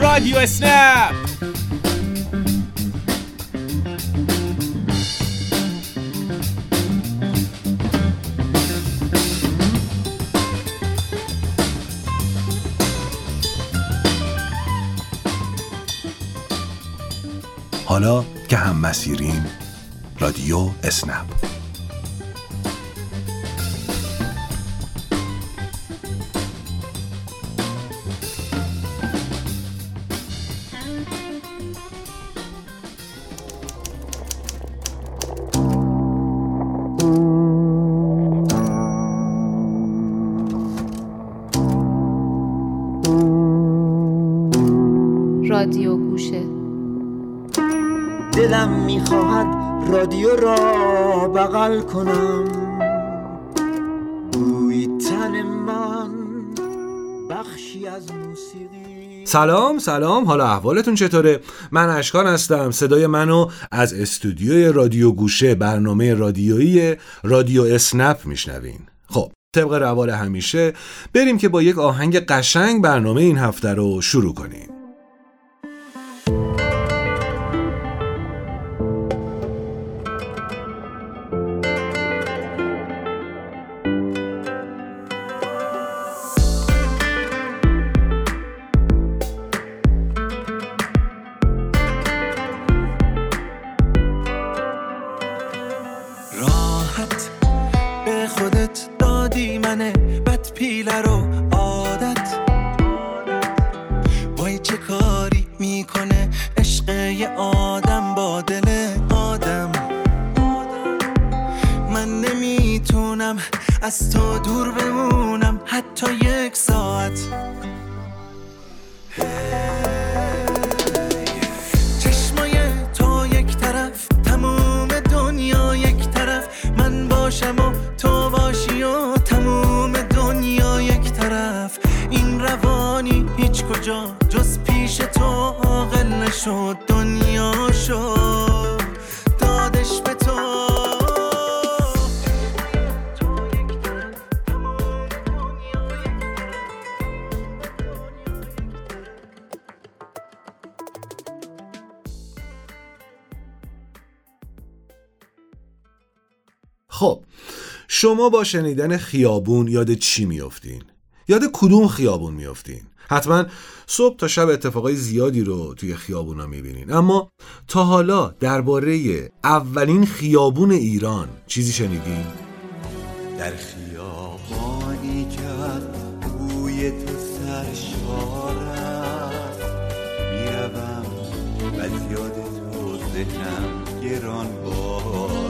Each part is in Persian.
رادیو اسنپ حالا که هم مسیریم رادیو اسنپ. رادیو گوشه. دلم می‌خواهد رادیو را بغل کنم. روی تن من بخشی از موسیقی. سلام سلام. حالا احوالتون چطوره؟ من اشکان هستم. صدای منو از استودیوی رادیو گوشه برنامه رادیویی رادیو اسنپ میشنوین. خب طبق روال همیشه بریم که با یک آهنگ قشنگ برنامه این هفته رو شروع کنیم. پیله رو عادت. وای چه کاری می‌کنه عشق یه آدم با دل آدم. من نمی‌تونم از تو دور بمونم. حتی یک شما با شنیدن خیابون یاد چی میافتین؟ یاد کدوم خیابون میافتین؟ حتما صبح تا شب اتفاقای زیادی رو توی خیابونا می‌بینین اما تا حالا درباره اولین خیابون ایران چیزی شنیدین؟ در خیابانی از بوی تو سرشار است می‌روم و یاد تو ذهنم گران بار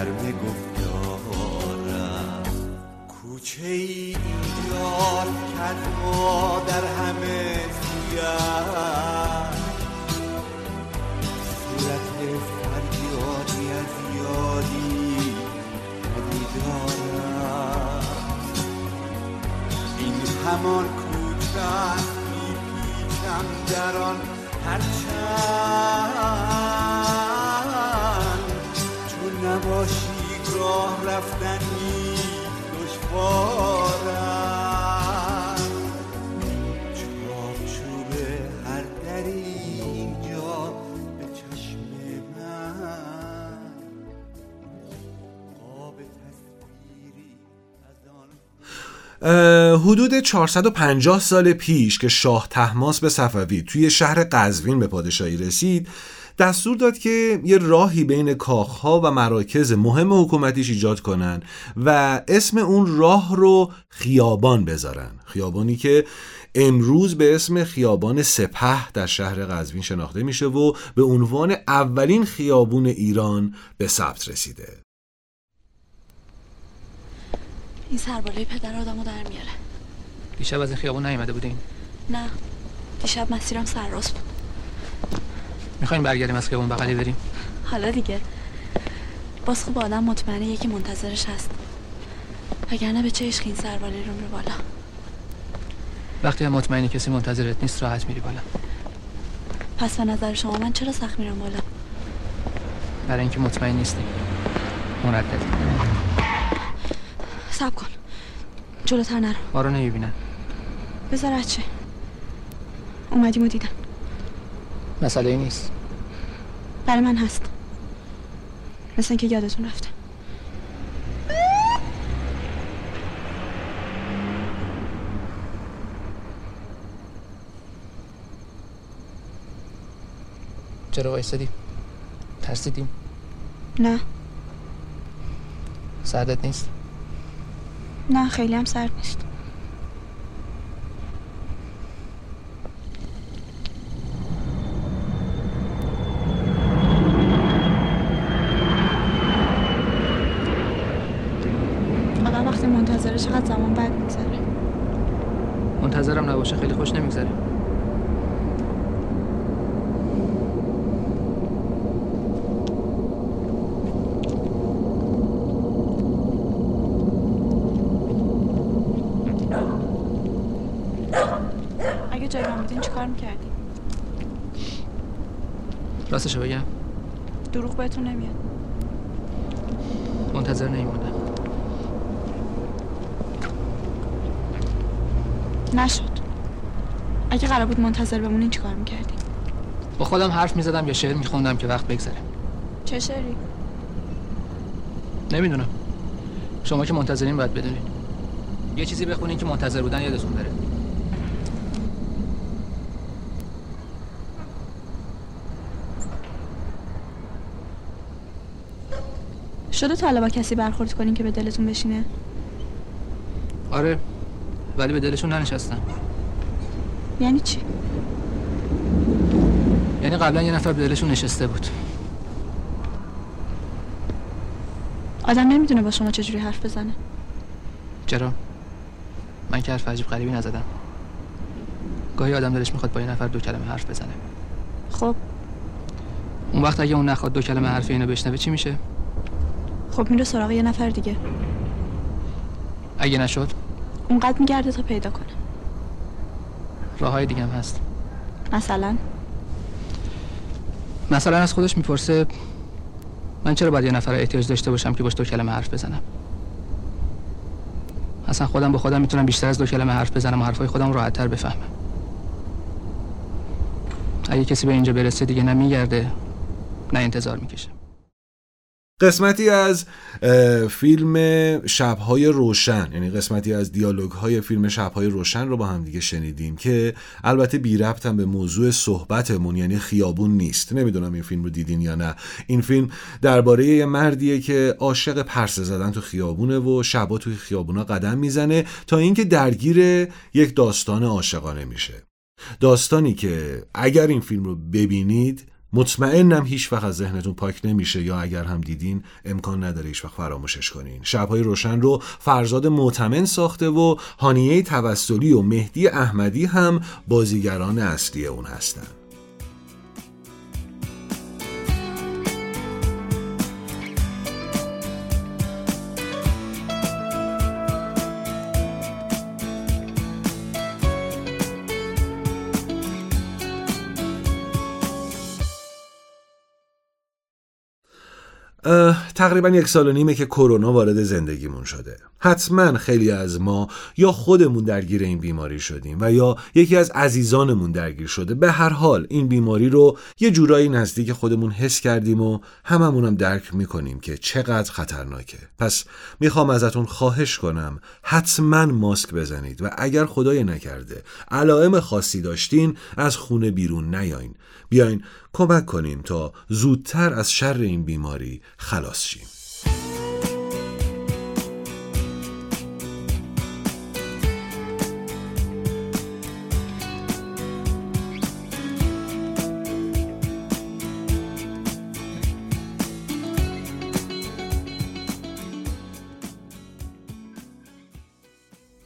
گرم گفتارم. کوچه ای ایجاد کرد نباشی راه رفتنی دشوار است چارچوب هر دری اینجا به چشم من. قاب تصویری از آن حدود 450 سال پیش که شاه تحماس به صفوی توی شهر قزوین به پادشاهی رسید دستور داد که یه راهی بین کاخها و مراکز مهم حکومتیش ایجاد کنن و اسم اون راه رو خیابان بذارن. خیابانی که امروز به اسم خیابان سپه در شهر قزوین شناخته میشه و به عنوان اولین خیابون ایران به ثبت رسیده. این سربالای پدر آدمو در میاره. دیشب از این خیابون نیومده بودین؟ نه. دیشب مسیرم سرراست بود. می‌خواین برگردیم از خیابون بغلی بریم. حالا دیگه. باز خوب آدم مطمئنه یکی منتظرش هست. وگرنه به چه عشق این رو میره بالا. وقتی هم مطمئنی کسی منتظرت نیست راحت میری بالا. پس به نظر شما من چرا سخت میرم بالا؟ برای اینکه مطمئن نیستی. مرددی سب کن. جلوتر نرو. ما رو نمی‌بینن. بذار چه؟ اومدیم و دیدم. مسئله ای نیست. برای من هست. مثل اینکه یادتون رفته. چرا وایسادی؟ ترسیدیم. نه. سردت نیست؟ نه خیلی هم سرد نیست آدم وقتی منتظره چقدر زمان بعد میگذره؟ منتظرم نباشه خیلی خوش نمیگذره. اگه جای من بودین چیکار می‌کردی؟ راستشو بگم. دروغ بهتون نمیاد. منتظر نمیموندم نشد اگه قرار بود منتظر بمونین چیکار می‌کردی؟ با خودم حرف می‌زدم یا شعر میخوندم که وقت بگذره چه شعری؟ نمی‌دونم شما که منتظرین باید بدونین یه چیزی بخونین که منتظر بودن یادتون بره شده تا حالا با کسی برخورد کنین که به دلتون بشینه؟ آره ولی به دلشون ننشستم یعنی چی؟ یعنی قبلا یه نفر به دلشون نشسته بود. آدم نمی‌دونه با شما چجوری حرف بزنه. چرا؟ من که حرف عجیب غریبی نزدم. گاهی آدم دلش می‌خواد با یه نفر دو کلمه حرف بزنه. خب. اون وقت اگه اون نخواد دو کلمه حرف اینو بشنوه چی میشه؟ خب میره سراغ یه نفر دیگه. اگه نشد؟ اونقدر میگرده تا پیدا کنه. راه های دیگه هم هست. مثلا؟ مثلا از خودش می‌پرسه من چرا باید یه نفر احتیاج داشته باشم که باش دو کلمه حرف بزنم؟ اصلا خودم با خودم می‌تونم بیشتر از دو کلمه حرف بزنم و حرفای خودم راحت تر بفهمم. اگه کسی به اینجا برسه دیگه نه میگرده نه انتظار می‌کشه. قسمتی از فیلم شبهای روشن یعنی قسمتی از دیالوگ های فیلم شبهای روشن رو با هم دیگه شنیدیم که البته بی ربط به موضوع صحبتمون یعنی خیابون نیست. نمی‌دونم این فیلم رو دیدین یا نه. این فیلم درباره یه مردیه که عاشق پرسه زدن تو خیابونه و شبا توی خیابونا قدم می‌زنه تا اینکه درگیر یک داستان عاشقانه میشه. داستانی که اگر این فیلم رو ببینید مطمئنم هیچ وقت از ذهنتون پاک نمیشه یا اگر هم دیدین امکان نداره هیچ وقت فراموشش کنین. شبهای روشن رو فرزاد معتمن ساخته و هانیه توسلی و مهدی احمدی هم بازیگران اصلی اون هستن. تقریبا یک سال و نیمه که کرونا وارد زندگیمون شده. حتما خیلی از ما یا خودمون درگیر این بیماری شدیم و یا یکی از عزیزانمون درگیر شده. به هر حال این بیماری رو یه جورایی نزدیک خودمون حس کردیم و هممون هم درک می‌کنیم که چقدر خطرناکه. پس می‌خوام ازتون خواهش کنم حتما ماسک بزنید و اگر خدای نکرده علائم خاصی داشتین از خونه بیرون نیاین. بیاین کمک کنیم تا زودتر از شر این بیماری خلاص شیم.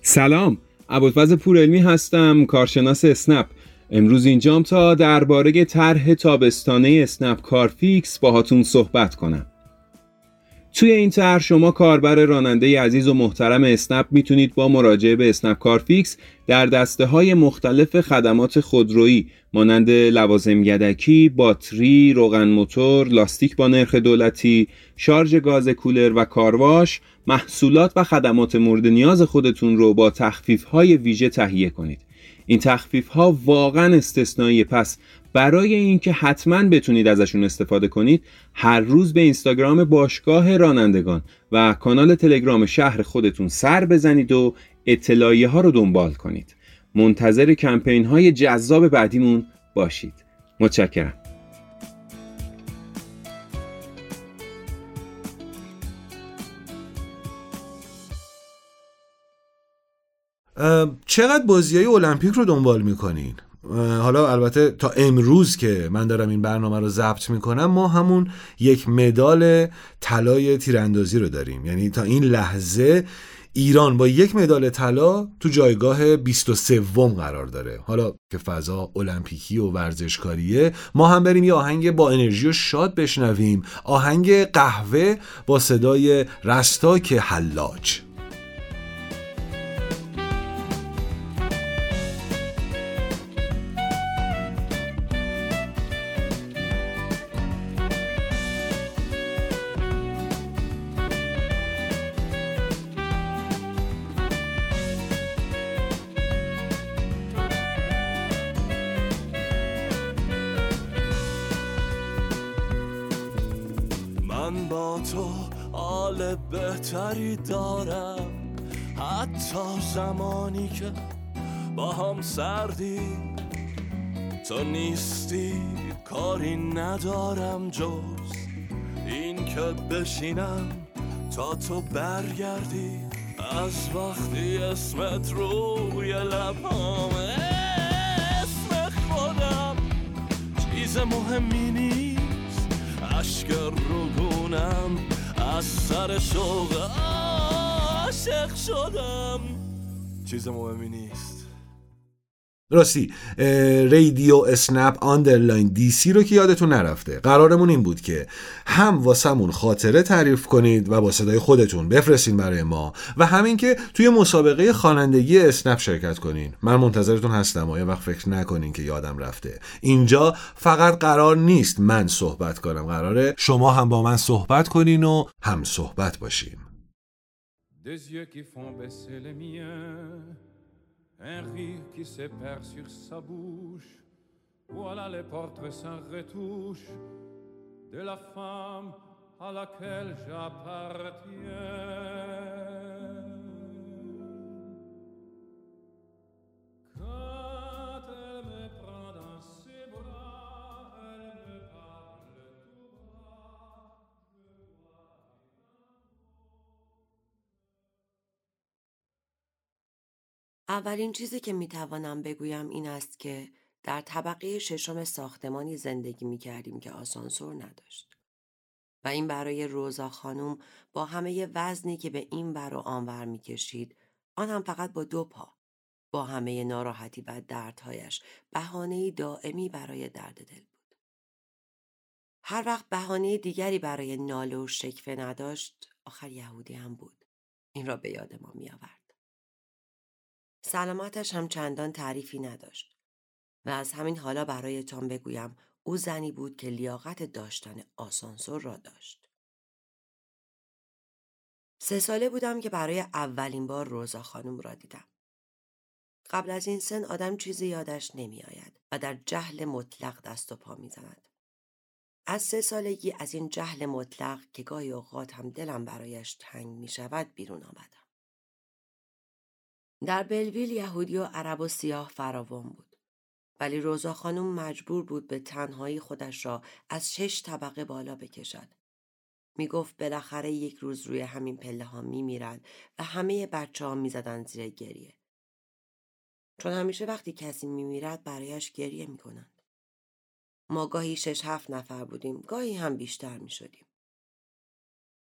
سلام ابوالفضل پورعلمی هستم کارشناس اسنپ. امروز اینجام تا درباره طرح تابستانه اسنپ کارفیکس باهاتون صحبت کنم توی این طرح شما کاربر راننده عزیز و محترم اسنپ می‌تونید با مراجعه به اسنپ کارفیکس در دسته های مختلف خدمات خودرویی مانند لوازم یدکی، باتری، روغن موتور، لاستیک با نرخ دولتی، شارژ گاز کولر و کارواش، محصولات و خدمات مورد نیاز خودتون رو با تخفیف های ویژه تهیه کنید. این تخفیف ها واقعا استثنایی. پس برای اینکه حتما بتونید ازشون استفاده کنید هر روز به اینستاگرام باشگاه رانندگان و کانال تلگرام شهر خودتون سر بزنید و اطلاعیه ها رو دنبال کنید. منتظر کمپین های جذاب بعدیمون باشید. متشکرم. چقدر بازی های المپیک رو دنبال می‌کنین؟ حالا البته تا امروز که من دارم این برنامه رو ضبط می‌کنم ما همون یک مدال طلای تیراندازی رو داریم. یعنی تا این لحظه ایران با یک مدال طلا تو جایگاه 23 قرار داره. حالا که فضا المپیکی و ورزشکاریه ما هم بریم یه آهنگ با انرژی و شاد بشنویم. آهنگ قهوه با صدای رستاک حلاج. حال بهتری دارم. حتی زمانی که با هم سردی. تو نیستی کاری ندارم جز این که بشینم تا تو برگردی. از وقتی اسمت روی لبامه اسم خودم چیز مهمی نیست. اشک رو گونم از سر شوق عاشق شدم. چیز مهمی نیست. راستی رادیو اسنپ underline DC رو که یادتون نرفته. قرارمون این بود که هم واسمون خاطره تعریف کنید و با صدای خودتون بفرستین برای ما و همین که توی مسابقه خوانندگی اسنپ شرکت کنین. من منتظرتون هستم و یه وقت فکر نکنین که یادم رفته. اینجا فقط قرار نیست من صحبت کنم. قراره شما هم با من صحبت کنین و هم صحبت باشیم un rire qui se perd sur sa bouche. Voilà les portraits sans retouche de la femme à laquelle j'appartiens. اولین چیزی که می توانم بگویم این است که در طبقه ششم ساختمانی زندگی می کردیم که آسانسور نداشت. و این برای روزا خانم با همه وزنی که به این بر و آنور می کشید آن هم فقط با دو پا با همه ناراحتی و دردهایش بهانه دائمی برای درد دل بود. هر وقت بهانه دیگری برای ناله و شکفه نداشت آخر یهودی هم بود. این را به یاد ما می آورد. سلامتش هم چندان تعریفی نداشت و از همین حالا برایتان بگویم او زنی بود که لیاقت داشتن آسانسور را داشت. سه ساله بودم که برای اولین بار روزا خانم را دیدم. قبل از این سن آدم چیزی یادش نمی آید و در جهل مطلق دست و پا می زند. از سه سالگی از این جهل مطلق که گاهی اوقات هم دلم برایش تنگ می شود بیرون آمدم. در بلویل یهودی و عرب و سیاه فراوان بود. ولی روزا خانم مجبور بود به تنهایی خودش را از شش طبقه بالا بکشد. می گفت بالاخره یک روز روی همین پله ها می میرد و همه بچه ها می زدن زیر گریه. چون همیشه وقتی کسی می میرد برایش گریه می کنند. ما گاهی شش هفت نفر بودیم گاهی هم بیشتر می شدیم.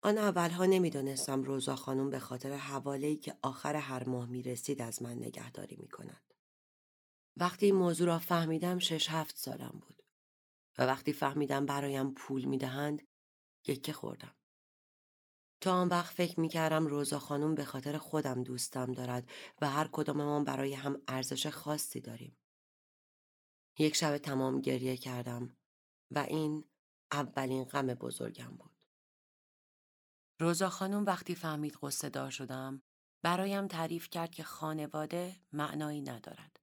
آن اولها نمی‌دانستم روزا خانم به خاطر حواله‌ای که آخر هر ماه می رسید از من نگهداری می کند. وقتی این موضوع را فهمیدم شش هفت سالم بود و وقتی فهمیدم برایم پول می دهند یکه خوردم. تا آن وقت فکر می کردم روزا خانم به خاطر خودم دوستم دارد و هر کداممان برای هم ارزش خاصی داریم. یک شب تمام گریه کردم و این اولین غم بزرگم بود. روزا خانم وقتی فهمید قصه دار شدم برایم تعریف کرد که خانواده معنایی ندارد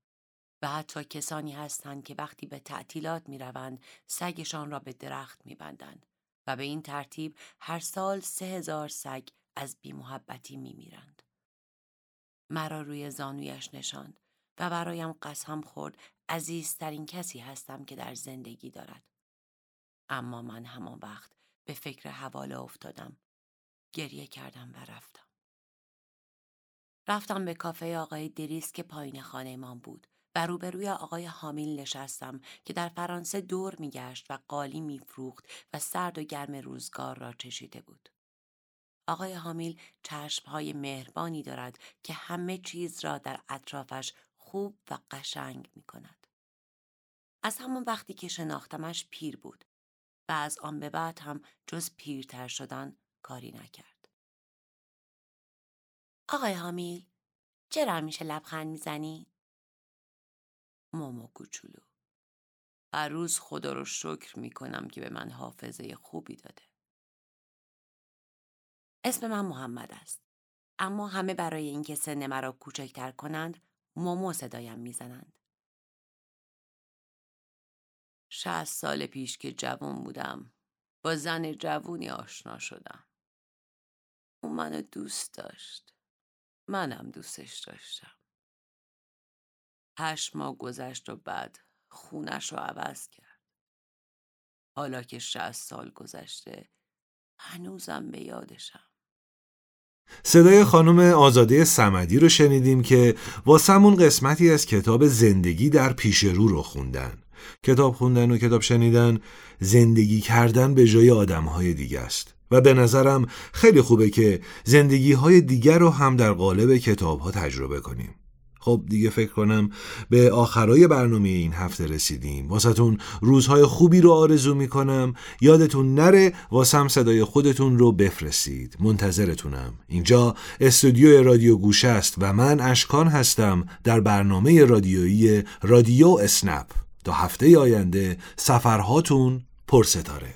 و حتی کسانی هستند که وقتی به تعطیلات می روند سگشان را به درخت می بندند و به این ترتیب هر سال سه هزار سگ از بیمحبتی می میرند. مرا روی زانویش نشاند و برایم قسم خورد عزیزترین کسی هستم که در زندگی دارد. اما من همان وقت به فکر حواله افتادم. گریه کردم و رفتم. رفتم به کافه آقای دریس که پایین خانه من بود و روبروی آقای حامیل نشستم که در فرانسه دور میگشت و قالی میفروخت و سرد و گرم روزگار را چشیده بود. آقای حامیل چشمهای مهربانی دارد که همه چیز را در اطرافش خوب و قشنگ می کند. از همان وقتی که شناختمش پیر بود و از آن به بعد هم جز پیرتر شدن کاری نکرد. آقای حامیل چرا همیشه لبخند می‌زنی؟ ماما کوچولو هر روز خدا رو شکر می کنم که به من حافظه خوبی داده. اسم من محمد است. اما همه برای اینکه سن مرا کوچکتر کنند مومو صدایم می‌زنند. شهست سال پیش که جوان بودم با زن جوونی آشنا شدم. او منو دوست داشت. منم دوستش داشتم. هشت ماه گذشت و بعد خونش رو عوض کرد. حالا که شهست سال گذشته هنوزم به یادشم. صدای خانم آزاده سمدی رو شنیدیم که واسمون قسمتی از کتاب زندگی در پیش رو رو خوندن کتاب خوندن و کتاب شنیدن زندگی کردن به جای آدمهای دیگه است و به نظرم خیلی خوبه که زندگی های دیگر رو هم در قالب کتاب ها تجربه کنیم. خب دیگه فکر کنم به آخرای برنامه این هفته رسیدیم. واسهتون روزهای خوبی رو آرزو می‌کنم. یادتون نره واسم صدای خودتون رو بفرستید. منتظرتونم. اینجا استودیو رادیو گوشه است و من اشکان هستم در برنامه رادیویی رادیو اسنپ. تا هفته آینده سفرهاتون پرستاره.